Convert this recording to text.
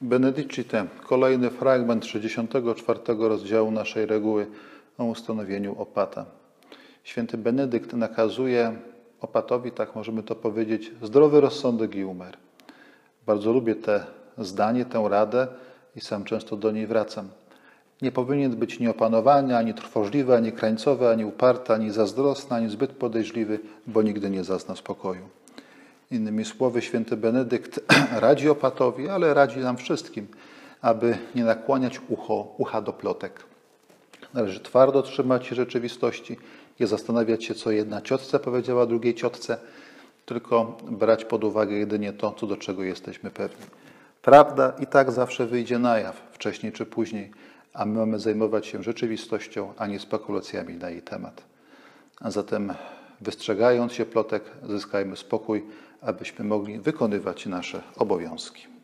Benedicite, kolejny fragment 64 rozdziału naszej reguły o ustanowieniu opata. Święty Benedykt nakazuje opatowi, tak możemy to powiedzieć, zdrowy rozsądek i umiar. Bardzo lubię te zdanie, tę radę i sam często do niej wracam. Nie powinien być nieopanowany, ani trwożliwy, ani krańcowy, ani uparty, ani zazdrosny, ani zbyt podejrzliwy, bo nigdy nie zazna spokoju. Innymi słowy, święty Benedykt radzi opatowi, ale radzi nam wszystkim, aby nie nakłaniać ucho, ucha do plotek. Należy twardo trzymać się rzeczywistości, nie zastanawiać się, co jedna ciotce powiedziała drugiej ciotce, tylko brać pod uwagę jedynie to, co do czego jesteśmy pewni. Prawda i tak zawsze wyjdzie na jaw, wcześniej czy później, a my mamy zajmować się rzeczywistością, a nie spekulacjami na jej temat. A zatem, wystrzegając się plotek, zyskajmy spokój, abyśmy mogli wykonywać nasze obowiązki.